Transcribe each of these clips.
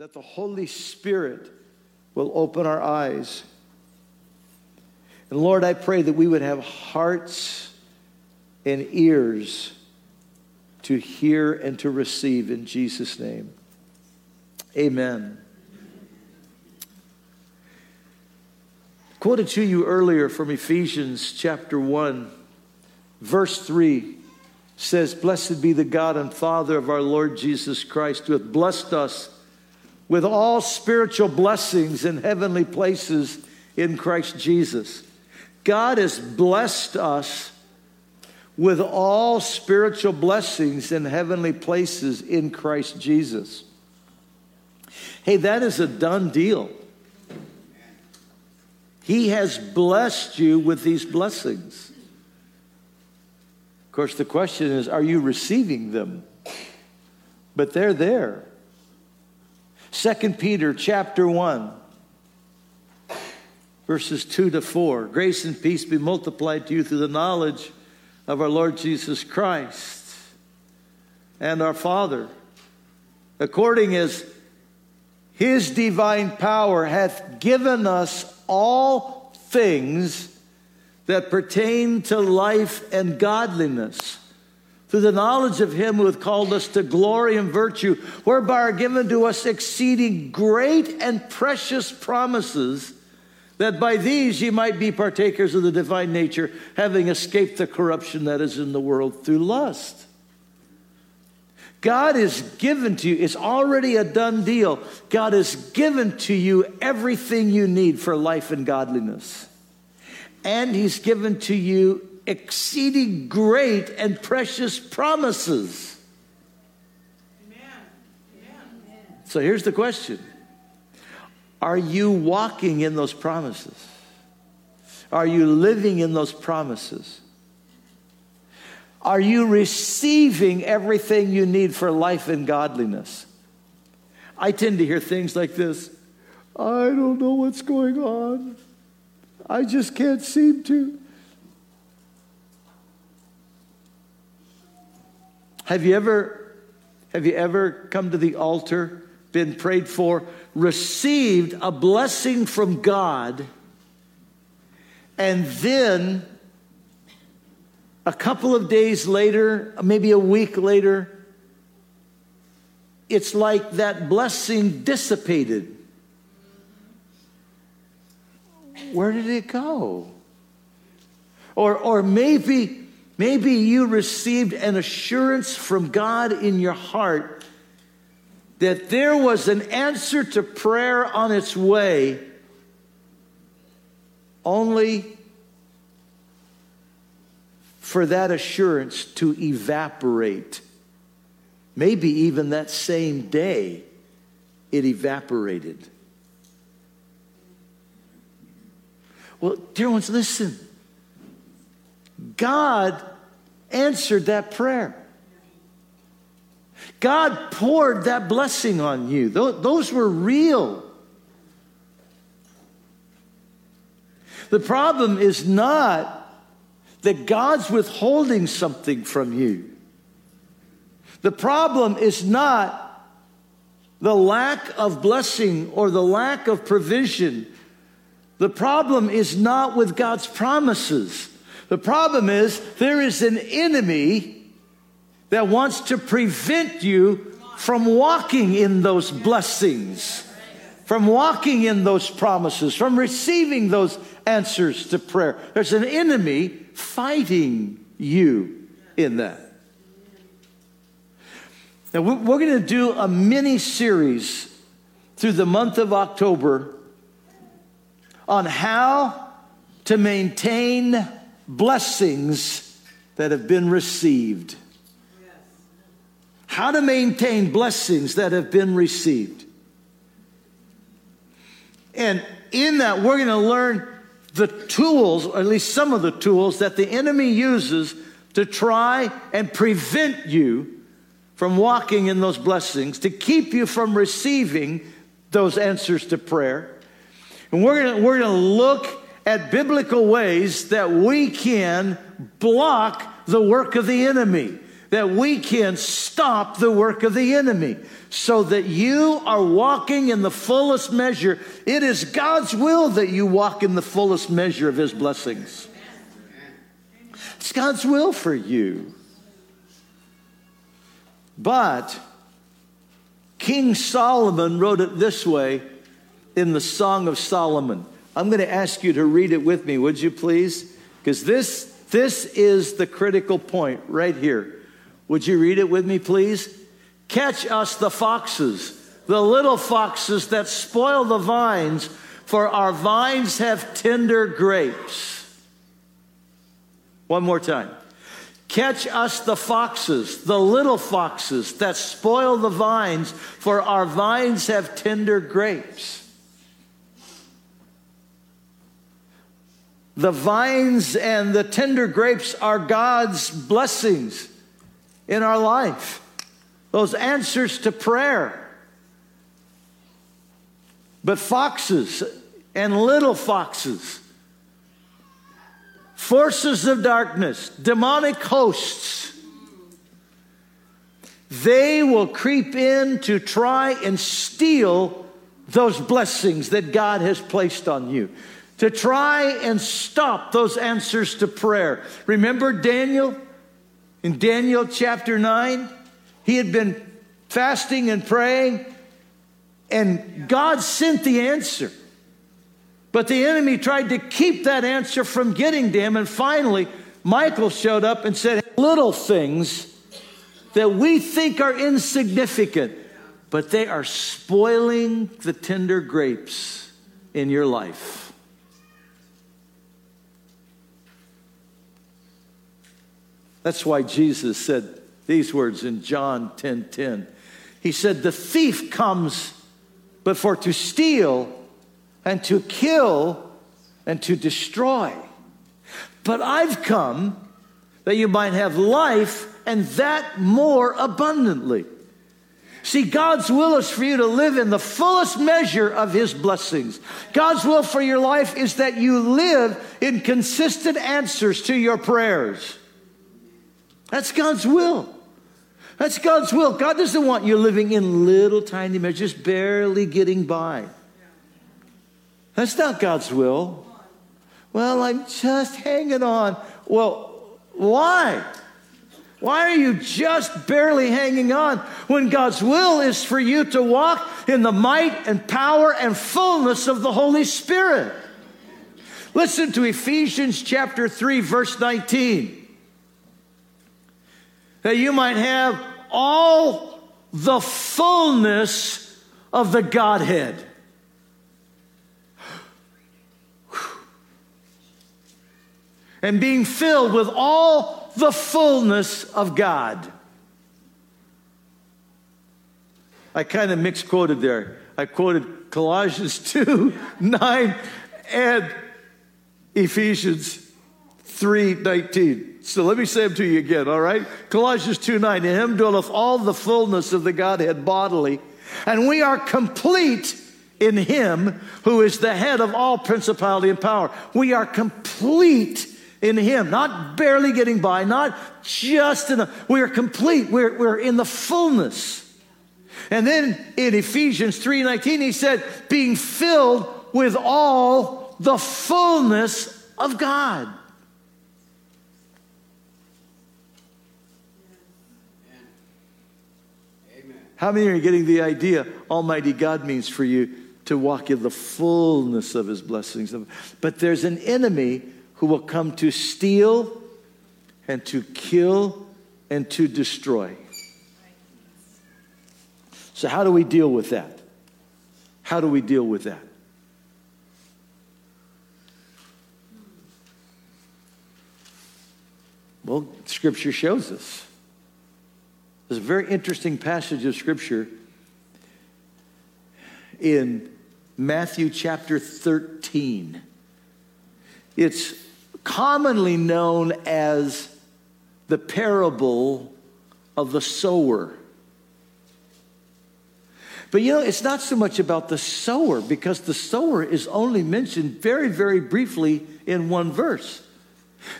that the Holy Spirit will open our eyes. And Lord, I pray that we would have hearts and ears to hear and to receive in Jesus' name. Amen. Quoted to you earlier from Ephesians chapter 1, verse 3 says, Blessed be the God and Father of our Lord Jesus Christ, who hath blessed us with all spiritual blessings in heavenly places in Christ Jesus. God has blessed us with all spiritual blessings in heavenly places in Christ Jesus. Hey, that is a done deal. He has blessed you with these blessings. Of course, the question is are you receiving them? But they're there. 2 Peter chapter 1 verses 2 to 4. Grace and peace be multiplied to you through the knowledge of our Lord Jesus Christ and our Father, according as his divine power hath given us all things that pertain to life and godliness through the knowledge of him who hath called us to glory and virtue, whereby are given to us exceeding great and precious promises, that by these ye might be partakers of the divine nature, having escaped the corruption that is in the world through lust. God is given to you, it's already a done deal. God has given to you everything you need for life and godliness and he's given to you exceeding great and precious promises. Amen. So here's the question Are you walking in those promises? Are you living in those promises? Are you receiving everything you need for life and godliness? I tend to hear things like this I don't know what's going on. I just can't seem to. Have you ever have you ever come to the altar, been prayed for, received a blessing from God, and then a couple of days later, maybe a week later, it's like that blessing dissipated. where did it go? Or, or maybe, maybe you received an assurance from God in your heart that there was an answer to prayer on its way, only for that assurance to evaporate. Maybe even that same day, it evaporated. Well, dear ones, listen. God answered that prayer. God poured that blessing on you. Those were real. The problem is not that God's withholding something from you. The problem is not the lack of blessing or the lack of provision the problem is not with God's promises. The problem is there is an enemy that wants to prevent you from walking in those blessings, from walking in those promises, from receiving those answers to prayer. There's an enemy fighting you in that. Now, we're going to do a mini series through the month of October on how to maintain blessings that have been received. How to maintain blessings that have been received. And in that, we're going to learn the tools, or at least some of the tools, that the enemy uses to try and prevent you from walking in those blessings, to keep you from receiving those answers to prayer. And we're going we're going to look at biblical ways that we can block the work of the enemy. that we can stop the work of the enemy so that you are walking in the fullest measure. It is God's will that you walk in the fullest measure of His blessings. It's God's will for you. But King Solomon wrote it this way in the Song of Solomon. I'm going to ask you to read it with me, would you please? Because this, this is the critical point right here. Would you read it with me, please? Catch us the foxes, the little foxes that spoil the vines, for our vines have tender grapes. One more time. Catch us the foxes, the little foxes that spoil the vines, for our vines have tender grapes. The vines and the tender grapes are God's blessings in our life, those answers to prayer. But foxes and little foxes, forces of darkness, demonic hosts, they will creep in to try and steal those blessings that God has placed on you to try and stop those answers to prayer. Remember Daniel? In Daniel chapter 9, he had been fasting and praying, and God sent the answer. But the enemy tried to keep that answer from getting to him, and finally, Michael showed up and said, Little things that we think are insignificant, but they are spoiling the tender grapes in your life. That's why Jesus said these words in John 10 10. He said, The thief comes but for to steal and to kill and to destroy. But I've come that you might have life and that more abundantly. See, God's will is for you to live in the fullest measure of His blessings. God's will for your life is that you live in consistent answers to your prayers. That's God's will. That's God's will. God doesn't want you living in little tiny measures, just barely getting by. That's not God's will. Well, I'm just hanging on. Well, why? Why are you just barely hanging on when God's will is for you to walk in the might and power and fullness of the Holy Spirit? Listen to Ephesians chapter 3 verse 19 that you might have all the fullness of the Godhead. And being filled with all the fullness of God. I kind of mixed quoted there. I quoted Colossians 2 9 and Ephesians 3 19. So let me say them to you again, all right? Colossians 2 9. In him dwelleth all the fullness of the Godhead bodily, and we are complete in him who is the head of all principality and power. We are complete in him, not barely getting by, not just enough. we are complete. We're, we're in the fullness. And then in Ephesians 3:19 he said being filled with all the fullness of God. How many are getting the idea Almighty God means for you to walk in the fullness of His blessings? But there's an enemy who will come to steal and to kill and to destroy. So, how do we deal with that? How do we deal with that? Well, Scripture shows us. There's a very interesting passage of scripture in Matthew chapter 13. It's commonly known as the parable of the sower. But you know, it's not so much about the sower because the sower is only mentioned very, very briefly in one verse.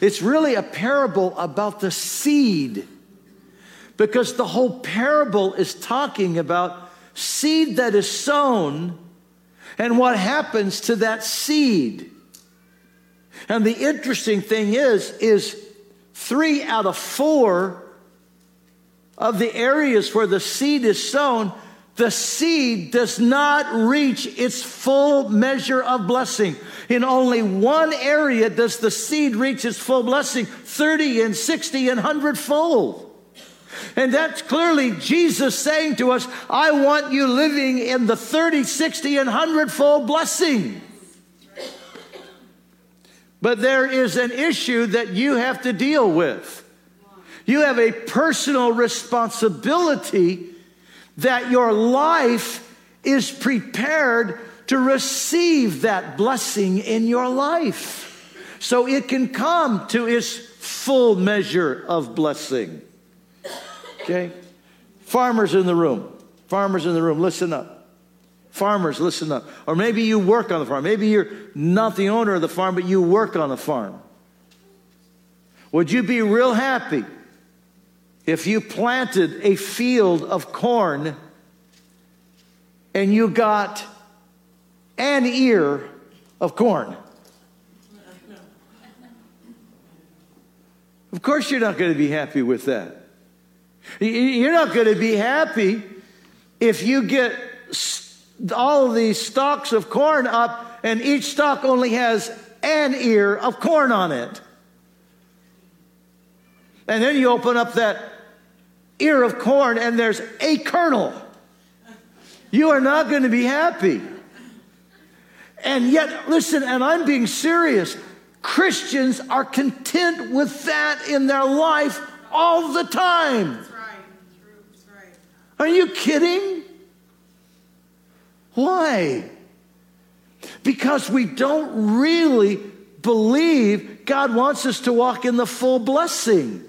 It's really a parable about the seed because the whole parable is talking about seed that is sown and what happens to that seed. And the interesting thing is, is three out of four of the areas where the seed is sown, the seed does not reach its full measure of blessing. In only one area does the seed reach its full blessing 30 and 60 and 100 fold. And that's clearly Jesus saying to us, I want you living in the 30, 60, and 100 fold blessing. But there is an issue that you have to deal with. You have a personal responsibility that your life is prepared to receive that blessing in your life so it can come to its full measure of blessing. Okay? Farmers in the room, farmers in the room, listen up. Farmers, listen up. Or maybe you work on the farm. Maybe you're not the owner of the farm, but you work on the farm. Would you be real happy if you planted a field of corn and you got an ear of corn? Of course, you're not going to be happy with that. You're not going to be happy if you get all of these stalks of corn up and each stalk only has an ear of corn on it. And then you open up that ear of corn and there's a kernel. You are not going to be happy. And yet, listen, and I'm being serious. Christians are content with that in their life all the time. That's right. That's right. Are you kidding? Why? Because we don't really believe God wants us to walk in the full blessing.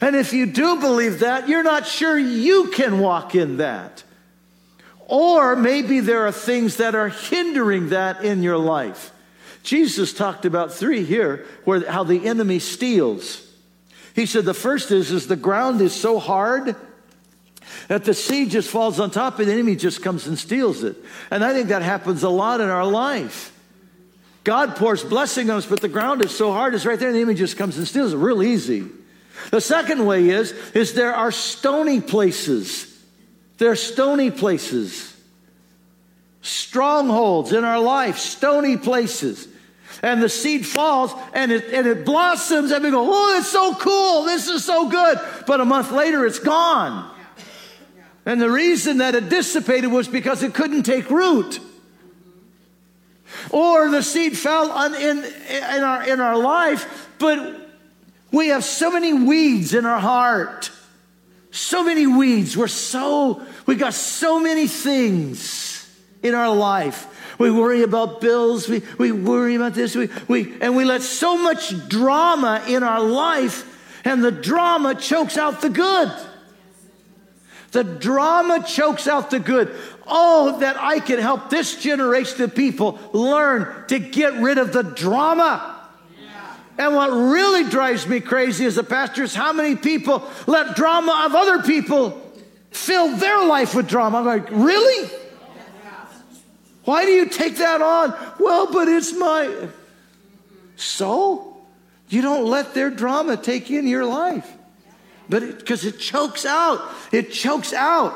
And if you do believe that, you're not sure you can walk in that. Or maybe there are things that are hindering that in your life. Jesus talked about three here where how the enemy steals. He said the first is is the ground is so hard that the seed just falls on top and the enemy just comes and steals it. And I think that happens a lot in our life. God pours blessing on us, but the ground is so hard, it's right there, and the enemy just comes and steals it real easy. The second way is, is there are stony places. There are stony places. Strongholds in our life, stony places. And the seed falls and it, and it blossoms and we go, oh, it's so cool. This is so good. But a month later, it's gone. And the reason that it dissipated was because it couldn't take root. Or the seed fell in, in, our, in our life, but we have so many weeds in our heart. So many weeds. We're so, we got so many things in our life. We worry about bills. We, we worry about this. We, we, and we let so much drama in our life, and the drama chokes out the good. The drama chokes out the good. Oh, that I can help this generation of people learn to get rid of the drama. And what really drives me crazy as a pastor is how many people let drama of other people fill their life with drama. I'm like, really? Why do you take that on? Well, but it's my. So? You don't let their drama take in your life. But because it, it chokes out, it chokes out.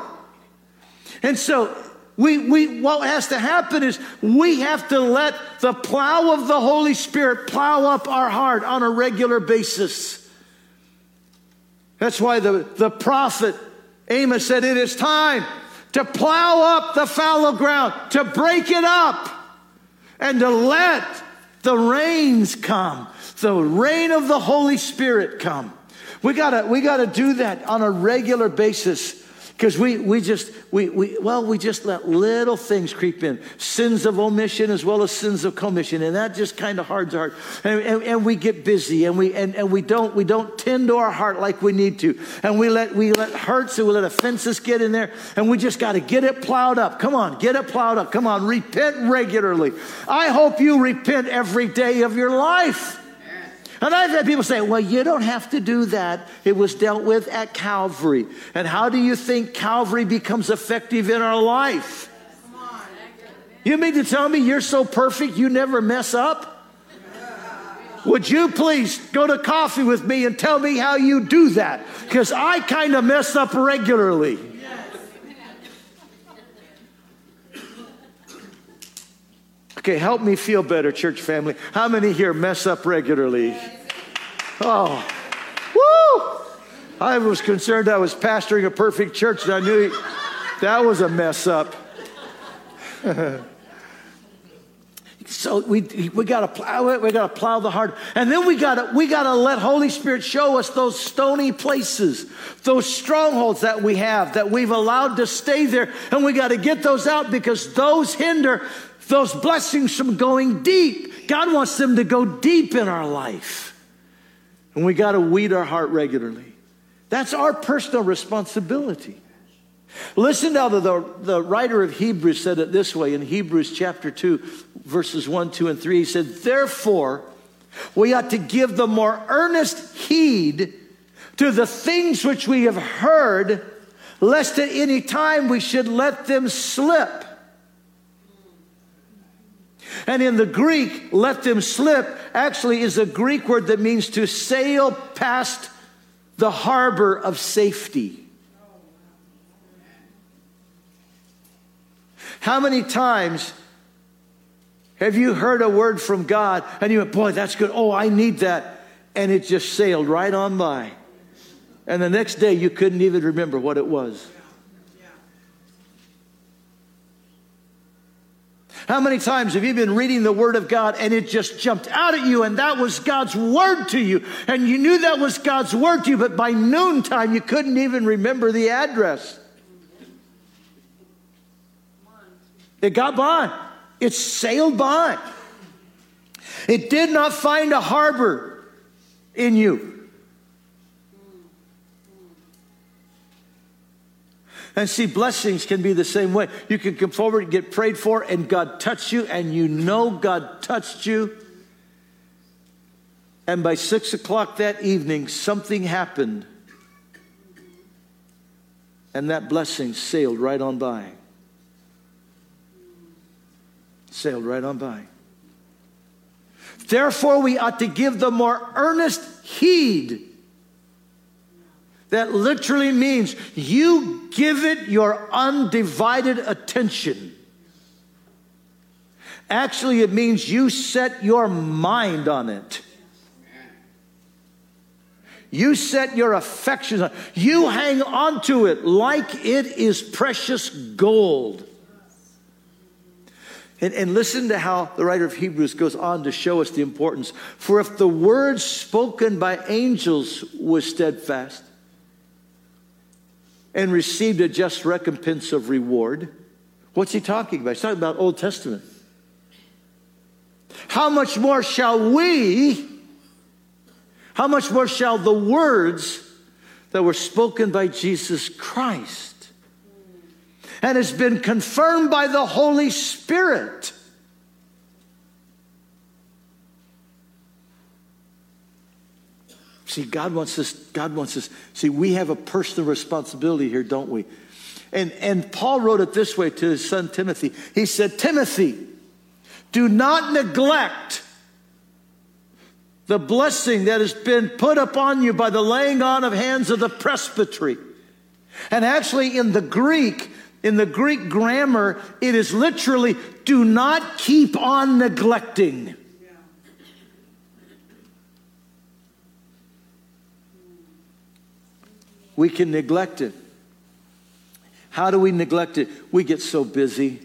And so we, we, what has to happen is we have to let the plow of the Holy Spirit plow up our heart on a regular basis. That's why the, the prophet Amos said, It is time to plow up the fallow ground, to break it up, and to let the rains come, the rain of the Holy Spirit come. We gotta, we gotta do that on a regular basis. Because we, we just, we, we, well, we just let little things creep in. Sins of omission as well as sins of commission. And that just kind of hards our heart. And, and, and, we get busy and we, and, and we don't, we don't tend to our heart like we need to. And we let, we let hurts and we let offenses get in there. And we just got to get it plowed up. Come on, get it plowed up. Come on, repent regularly. I hope you repent every day of your life. And I've had people say, well, you don't have to do that. It was dealt with at Calvary. And how do you think Calvary becomes effective in our life? You mean to tell me you're so perfect you never mess up? Would you please go to coffee with me and tell me how you do that? Because I kind of mess up regularly. Okay, help me feel better, church family. How many here mess up regularly? Oh, woo! I was concerned I was pastoring a perfect church, and I knew that was a mess up. so we we got to plow. We got to plow the heart, and then we got to we got to let Holy Spirit show us those stony places, those strongholds that we have that we've allowed to stay there, and we got to get those out because those hinder those blessings from going deep. God wants them to go deep in our life. And we got to weed our heart regularly. That's our personal responsibility. Listen now to the, the writer of Hebrews said it this way in Hebrews chapter 2, verses 1, 2, and 3. He said, Therefore, we ought to give the more earnest heed to the things which we have heard, lest at any time we should let them slip. And in the Greek, let them slip actually is a Greek word that means to sail past the harbor of safety. How many times have you heard a word from God and you went, Boy, that's good. Oh, I need that. And it just sailed right on by. And the next day you couldn't even remember what it was. How many times have you been reading the Word of God and it just jumped out at you and that was God's Word to you? And you knew that was God's Word to you, but by noontime you couldn't even remember the address. It got by, it sailed by. It did not find a harbor in you. And see, blessings can be the same way. You can come forward and get prayed for, and God touched you, and you know God touched you. And by six o'clock that evening, something happened. And that blessing sailed right on by. Sailed right on by. Therefore, we ought to give the more earnest heed that literally means you give it your undivided attention. Actually, it means you set your mind on it. You set your affections on You hang on to it like it is precious gold. And, and listen to how the writer of Hebrews goes on to show us the importance. For if the word spoken by angels was steadfast, and received a just recompense of reward. What's he talking about? He's talking about Old Testament. How much more shall we, how much more shall the words that were spoken by Jesus Christ and has been confirmed by the Holy Spirit? See, God wants us, God wants us. See, we have a personal responsibility here, don't we? And, and Paul wrote it this way to his son Timothy. He said, Timothy, do not neglect the blessing that has been put upon you by the laying on of hands of the presbytery. And actually, in the Greek, in the Greek grammar, it is literally do not keep on neglecting. we can neglect it. How do we neglect it? We get so busy.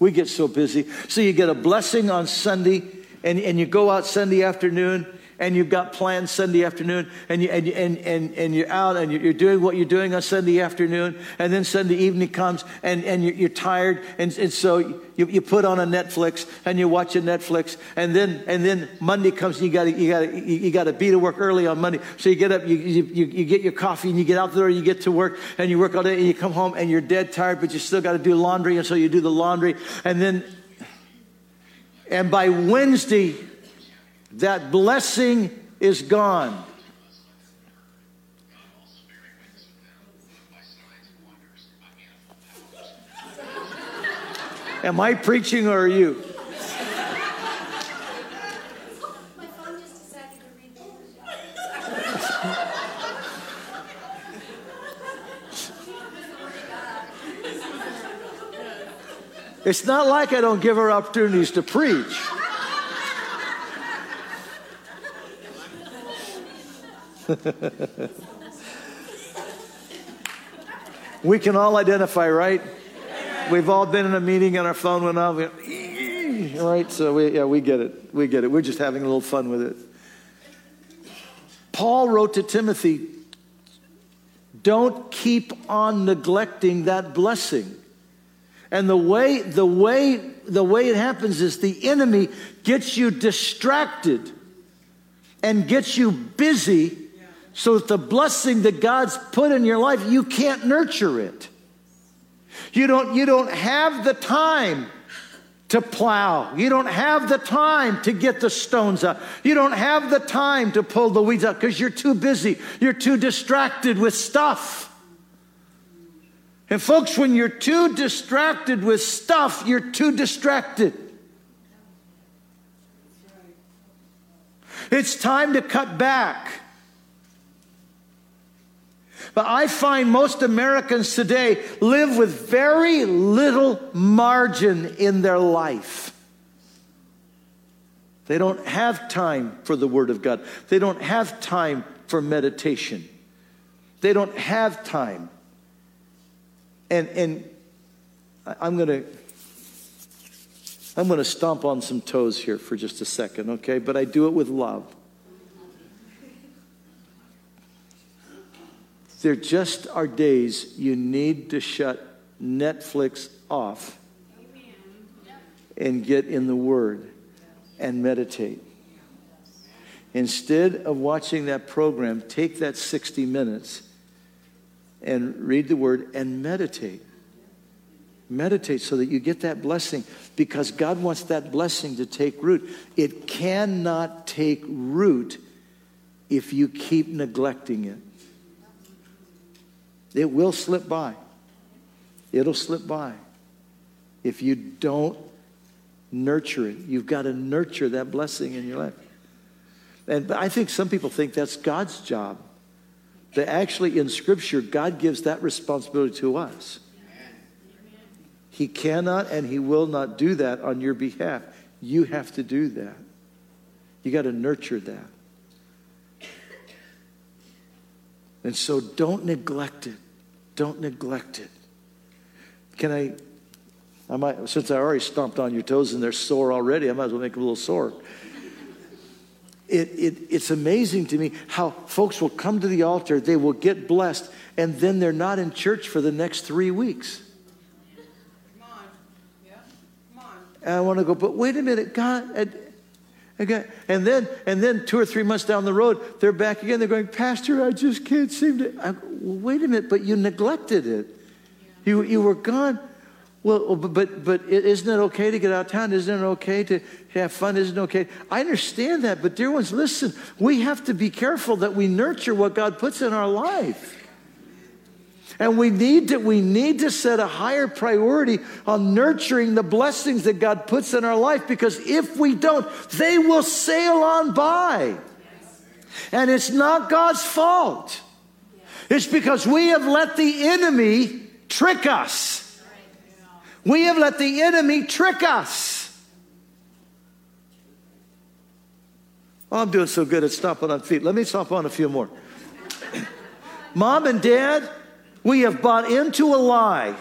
We get so busy. So you get a blessing on Sunday, and, and you go out Sunday afternoon, and you've got plans Sunday afternoon, and, you, and, and, and, and you're out and you're doing what you're doing on Sunday afternoon, and then Sunday evening comes, and, and you're, you're tired, and, and so you, you put on a Netflix, and you watch a Netflix, and then, and then Monday comes, and you got you gotta, you gotta be to work early on Monday. So you get up, you, you, you get your coffee, and you get out there, you get to work, and you work all day, and you come home, and you're dead tired, but you still got to do laundry, and so you do the laundry, and then, and by Wednesday, that blessing is gone. Am I preaching or are you? It's not like I don't give her opportunities to preach. we can all identify, right? We've all been in a meeting and our phone went off. Right? So we, yeah, we get it. We get it. We're just having a little fun with it. Paul wrote to Timothy, don't keep on neglecting that blessing. And the way, the way, the way it happens is the enemy gets you distracted and gets you busy so that the blessing that God's put in your life, you can't nurture it. You don't, you don't have the time to plow. You don't have the time to get the stones up. You don't have the time to pull the weeds up because you're too busy. You're too distracted with stuff. And, folks, when you're too distracted with stuff, you're too distracted. It's time to cut back. But I find most Americans today live with very little margin in their life. They don't have time for the Word of God, they don't have time for meditation, they don't have time. And, and I'm going to. I'm going to stomp on some toes here for just a second, okay? But I do it with love. There just are days you need to shut Netflix off and get in the Word and meditate. Instead of watching that program, take that 60 minutes and read the Word and meditate. Meditate so that you get that blessing because God wants that blessing to take root. It cannot take root if you keep neglecting it. It will slip by. It'll slip by. If you don't nurture it, you've got to nurture that blessing in your life. And I think some people think that's God's job. That actually, in Scripture, God gives that responsibility to us. He cannot and He will not do that on your behalf. You have to do that. You got to nurture that. And so don't neglect it. Don't neglect it. Can I? I might, since I already stomped on your toes and they're sore already, I might as well make them a little sore. It, it, it's amazing to me how folks will come to the altar, they will get blessed, and then they're not in church for the next three weeks. Come on. Yeah. Come on. And I want to go, but wait a minute, God, And then, and then two or three months down the road, they're back again. They're going, Pastor, I just can't seem to. I, wait a minute, but you neglected it. You, you were gone. Well, oh, but, but isn't it okay to get out of town? Isn't it okay to have fun? Isn't it okay? I understand that, but dear ones, listen, we have to be careful that we nurture what God puts in our life. And we need to, we need to set a higher priority on nurturing the blessings that God puts in our life because if we don't, they will sail on by. And it's not God's fault. It's because we have let the enemy trick us. We have let the enemy trick us. Oh, I'm doing so good at stomping on feet. Let me stomp on a few more. Mom and dad, we have bought into a lie.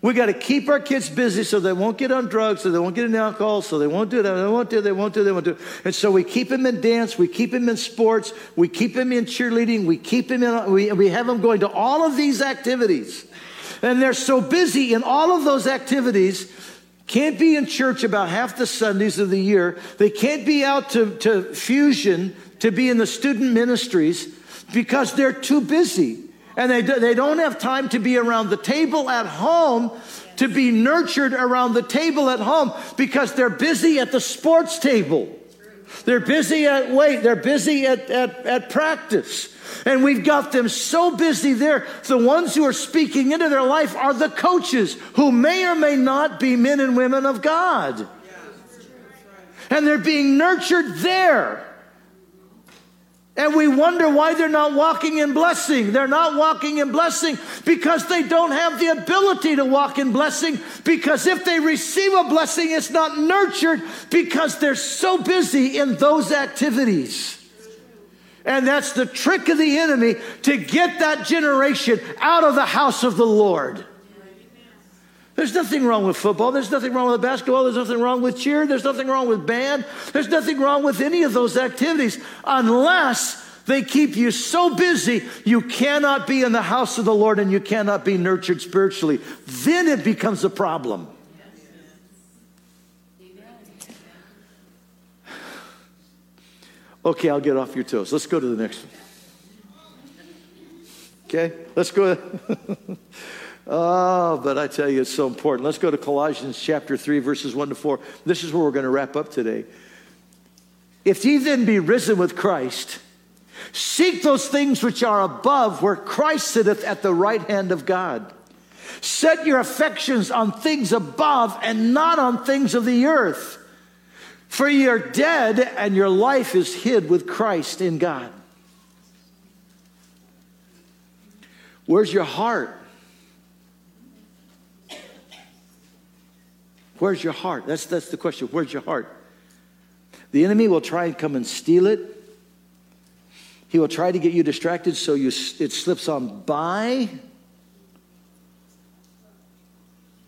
We got to keep our kids busy so they won't get on drugs, so they won't get into alcohol, so they won't do that, they won't do, they won't do, they won't do. And so we keep them in dance, we keep them in sports, we keep them in cheerleading, we keep them in, we, we have them going to all of these activities. And they're so busy in all of those activities, can't be in church about half the Sundays of the year. They can't be out to, to fusion to be in the student ministries because they're too busy and they, they don't have time to be around the table at home to be nurtured around the table at home because they're busy at the sports table. They're busy at weight. They're busy at, at, at practice. And we've got them so busy there. The ones who are speaking into their life are the coaches who may or may not be men and women of God. And they're being nurtured there. And we wonder why they're not walking in blessing. They're not walking in blessing because they don't have the ability to walk in blessing. Because if they receive a blessing, it's not nurtured because they're so busy in those activities. And that's the trick of the enemy to get that generation out of the house of the Lord. There's nothing wrong with football. There's nothing wrong with basketball. There's nothing wrong with cheer. There's nothing wrong with band. There's nothing wrong with any of those activities unless they keep you so busy you cannot be in the house of the Lord and you cannot be nurtured spiritually. Then it becomes a problem. Okay, I'll get off your toes. Let's go to the next one. Okay, let's go. Oh, but I tell you, it's so important. Let's go to Colossians chapter 3, verses 1 to 4. This is where we're going to wrap up today. If ye then be risen with Christ, seek those things which are above, where Christ sitteth at the right hand of God. Set your affections on things above and not on things of the earth. For ye are dead, and your life is hid with Christ in God. Where's your heart? Where's your heart? That's, that's the question. Where's your heart? The enemy will try and come and steal it. He will try to get you distracted so you, it slips on by.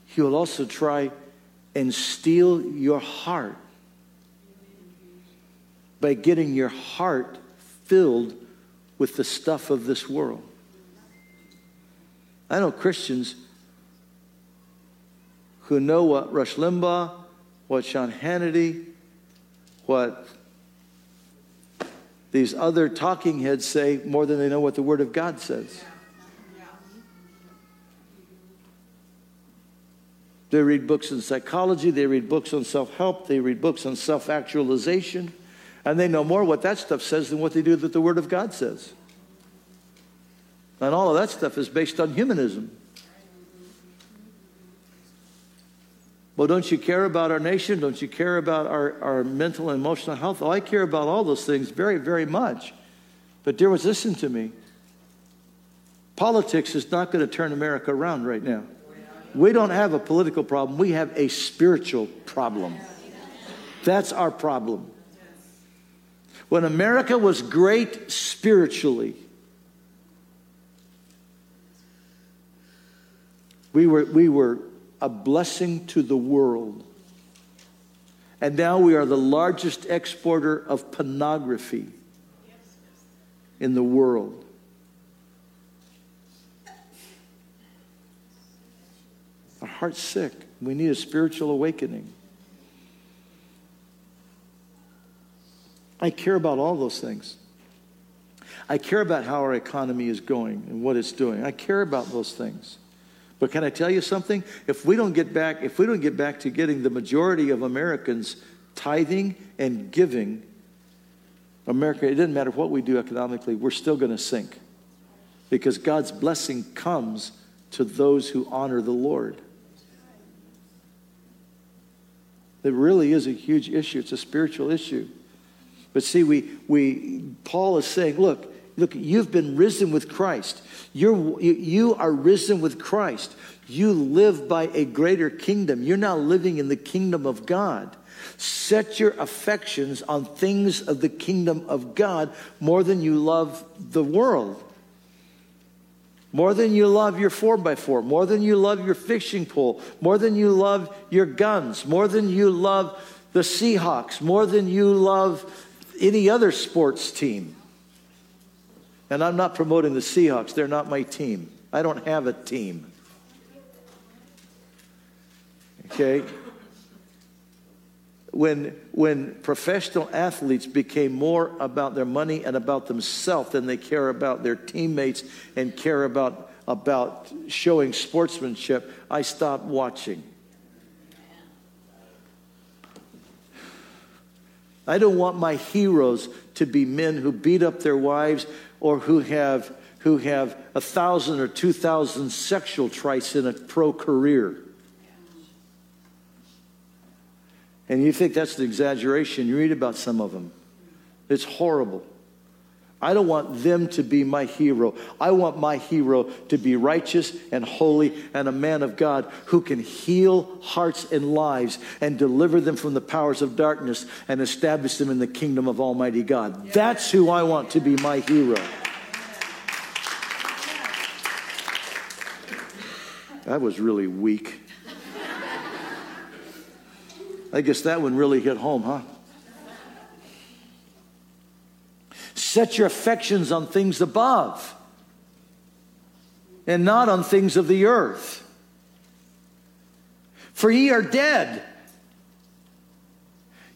He will also try and steal your heart by getting your heart filled with the stuff of this world. I know Christians who know what Rush Limbaugh, what Sean Hannity, what these other talking heads say more than they know what the Word of God says. They read books in psychology, they read books on self help, they read books on self actualization, and they know more what that stuff says than what they do that the Word of God says. And all of that stuff is based on humanism. Well, don't you care about our nation? Don't you care about our, our mental and emotional health? I care about all those things very, very much. But, dear ones, listen to me. Politics is not going to turn America around right now. We don't have a political problem, we have a spiritual problem. That's our problem. When America was great spiritually, we were, we were a blessing to the world. And now we are the largest exporter of pornography in the world. Our heart's sick. We need a spiritual awakening. I care about all those things. I care about how our economy is going and what it's doing. I care about those things. But can I tell you something? If we don't get back, if we don't get back to getting the majority of Americans tithing and giving, America, it doesn't matter what we do economically, we're still going to sink. Because God's blessing comes to those who honor the Lord. It really is a huge issue. It's a spiritual issue. But see, we, we Paul is saying, look, look, you've been risen with Christ. You're, you, are risen with Christ. You live by a greater kingdom. You're now living in the kingdom of God. Set your affections on things of the kingdom of God more than you love the world. More than you love your 4x4, more than you love your fishing pole, more than you love your guns, more than you love the Seahawks, more than you love any other sports team. And I'm not promoting the Seahawks, they're not my team. I don't have a team. Okay? When, when professional athletes became more about their money and about themselves than they care about their teammates and care about, about showing sportsmanship, I stopped watching. I don't want my heroes to be men who beat up their wives or who have, who have a thousand or two thousand sexual tries in a pro career. And you think that's the exaggeration. You read about some of them. It's horrible. I don't want them to be my hero. I want my hero to be righteous and holy and a man of God who can heal hearts and lives and deliver them from the powers of darkness and establish them in the kingdom of Almighty God. That's who I want to be my hero. That was really weak. I guess that one really hit home, huh? Set your affections on things above and not on things of the earth. For ye are dead.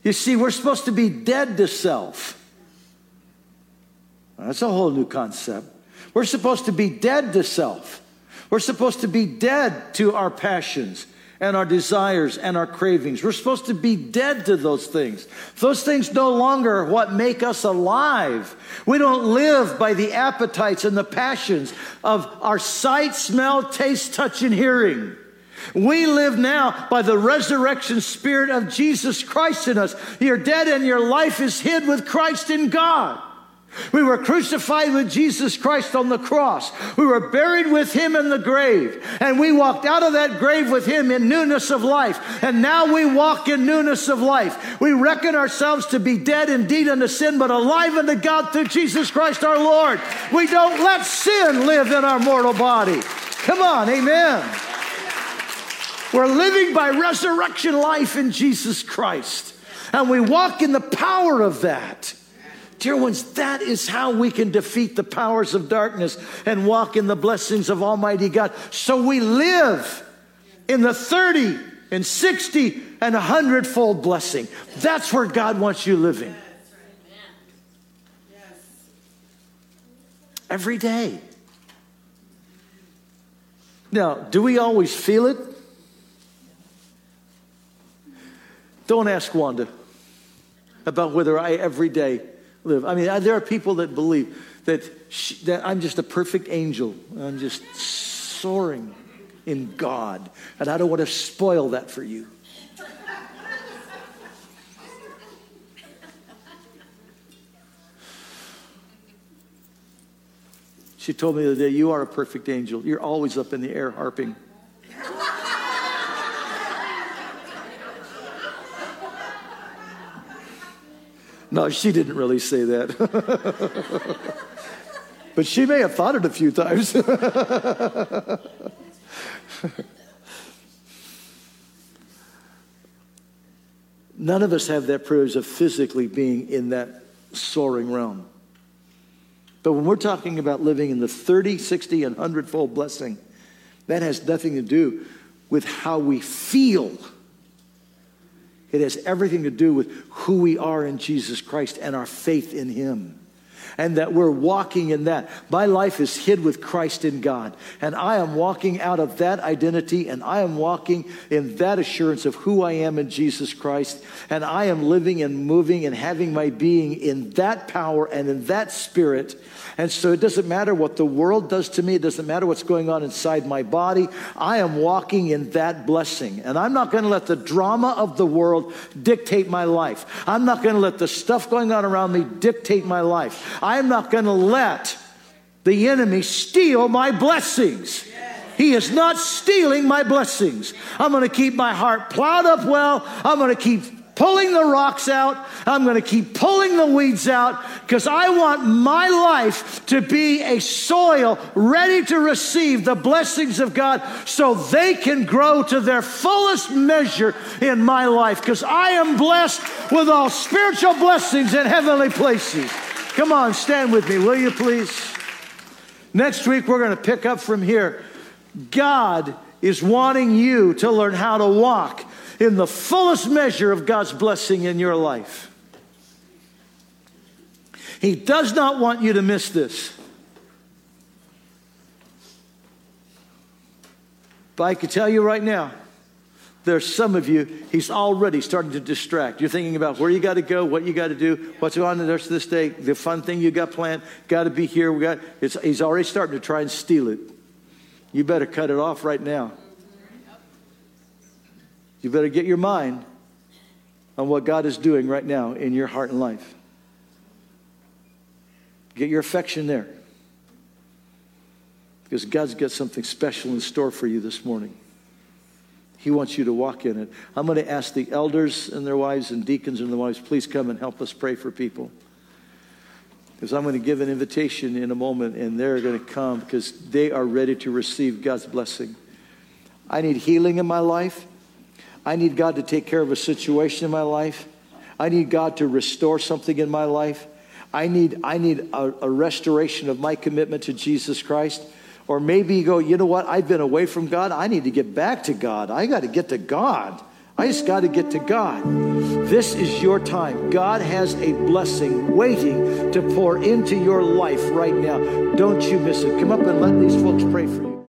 You see, we're supposed to be dead to self. That's a whole new concept. We're supposed to be dead to self. We're supposed to be dead to our passions and our desires and our cravings. We're supposed to be dead to those things. Those things no longer what make us alive. We don't live by the appetites and the passions of our sight, smell, taste, touch, and hearing. We live now by the resurrection spirit of Jesus Christ in us. You're dead and your life is hid with Christ in God. We were crucified with Jesus Christ on the cross. We were buried with him in the grave. And we walked out of that grave with him in newness of life. And now we walk in newness of life. We reckon ourselves to be dead indeed unto sin, but alive unto God through Jesus Christ our Lord. We don't let sin live in our mortal body. Come on, amen. We're living by resurrection life in Jesus Christ. And we walk in the power of that. Dear ones, that is how we can defeat the powers of darkness and walk in the blessings of Almighty God. So we live in the 30 and 60 and 100 fold blessing. That's where God wants you living. Every day. Now, do we always feel it? Don't ask Wanda about whether I every day live. I mean, there are people that believe that, she, that I'm just a perfect angel. I'm just soaring in God. And I don't want to spoil that for you. She told me the other day, You are a perfect angel. You're always up in the air harping. No, she didn't really say that. but she may have thought it a few times. None of us have that privilege of physically being in that soaring realm. But when we're talking about living in the 30, 60, and 100 fold blessing, that has nothing to do with how we feel it has everything to do with who we are in Jesus Christ and our faith in Him. And that we're walking in that. My life is hid with Christ in God. And I am walking out of that identity and I am walking in that assurance of who I am in Jesus Christ. And I am living and moving and having my being in that power and in that spirit and so it doesn't matter what the world does to me, it doesn't matter what's going on inside my body. I am walking in that blessing. And I'm not going to let the drama of the world dictate my life. I'm not going to let the stuff going on around me dictate my life. I am not going to let the enemy steal my blessings. He is not stealing my blessings. I'm going to keep my heart plowed up well. I'm going to keep pulling the rocks out. I'm going to keep pulling the weeds out because I want my life to be a soil ready to receive the blessings of God so they can grow to their fullest measure in my life because I am blessed with all spiritual blessings in heavenly places. Come on, stand with me, will you please? Next week, we're going to pick up from here. God is wanting you to learn how to walk in the fullest measure of God's blessing in your life. He does not want you to miss this. But I can tell you right now, there's some of you, he's already starting to distract. You're thinking about where you got to go, what you got to do, what's going on the rest of this day, the fun thing you got planned, got to be here. We got, he's already starting to try and steal it. You better cut it off right now. You better get your mind on what God is doing right now in your heart and life. Get your affection there. Because God's got something special in store for you this morning. He wants you to walk in it. I'm going to ask the elders and their wives and deacons and their wives, please come and help us pray for people. Because I'm going to give an invitation in a moment, and they're going to come because they are ready to receive God's blessing. I need healing in my life. I need God to take care of a situation in my life. I need God to restore something in my life. I need, I need a, a restoration of my commitment to Jesus Christ. Or maybe you go, you know what? I've been away from God. I need to get back to God. I got to get to God. I just got to get to God. This is your time. God has a blessing waiting to pour into your life right now. Don't you miss it. Come up and let these folks pray for you.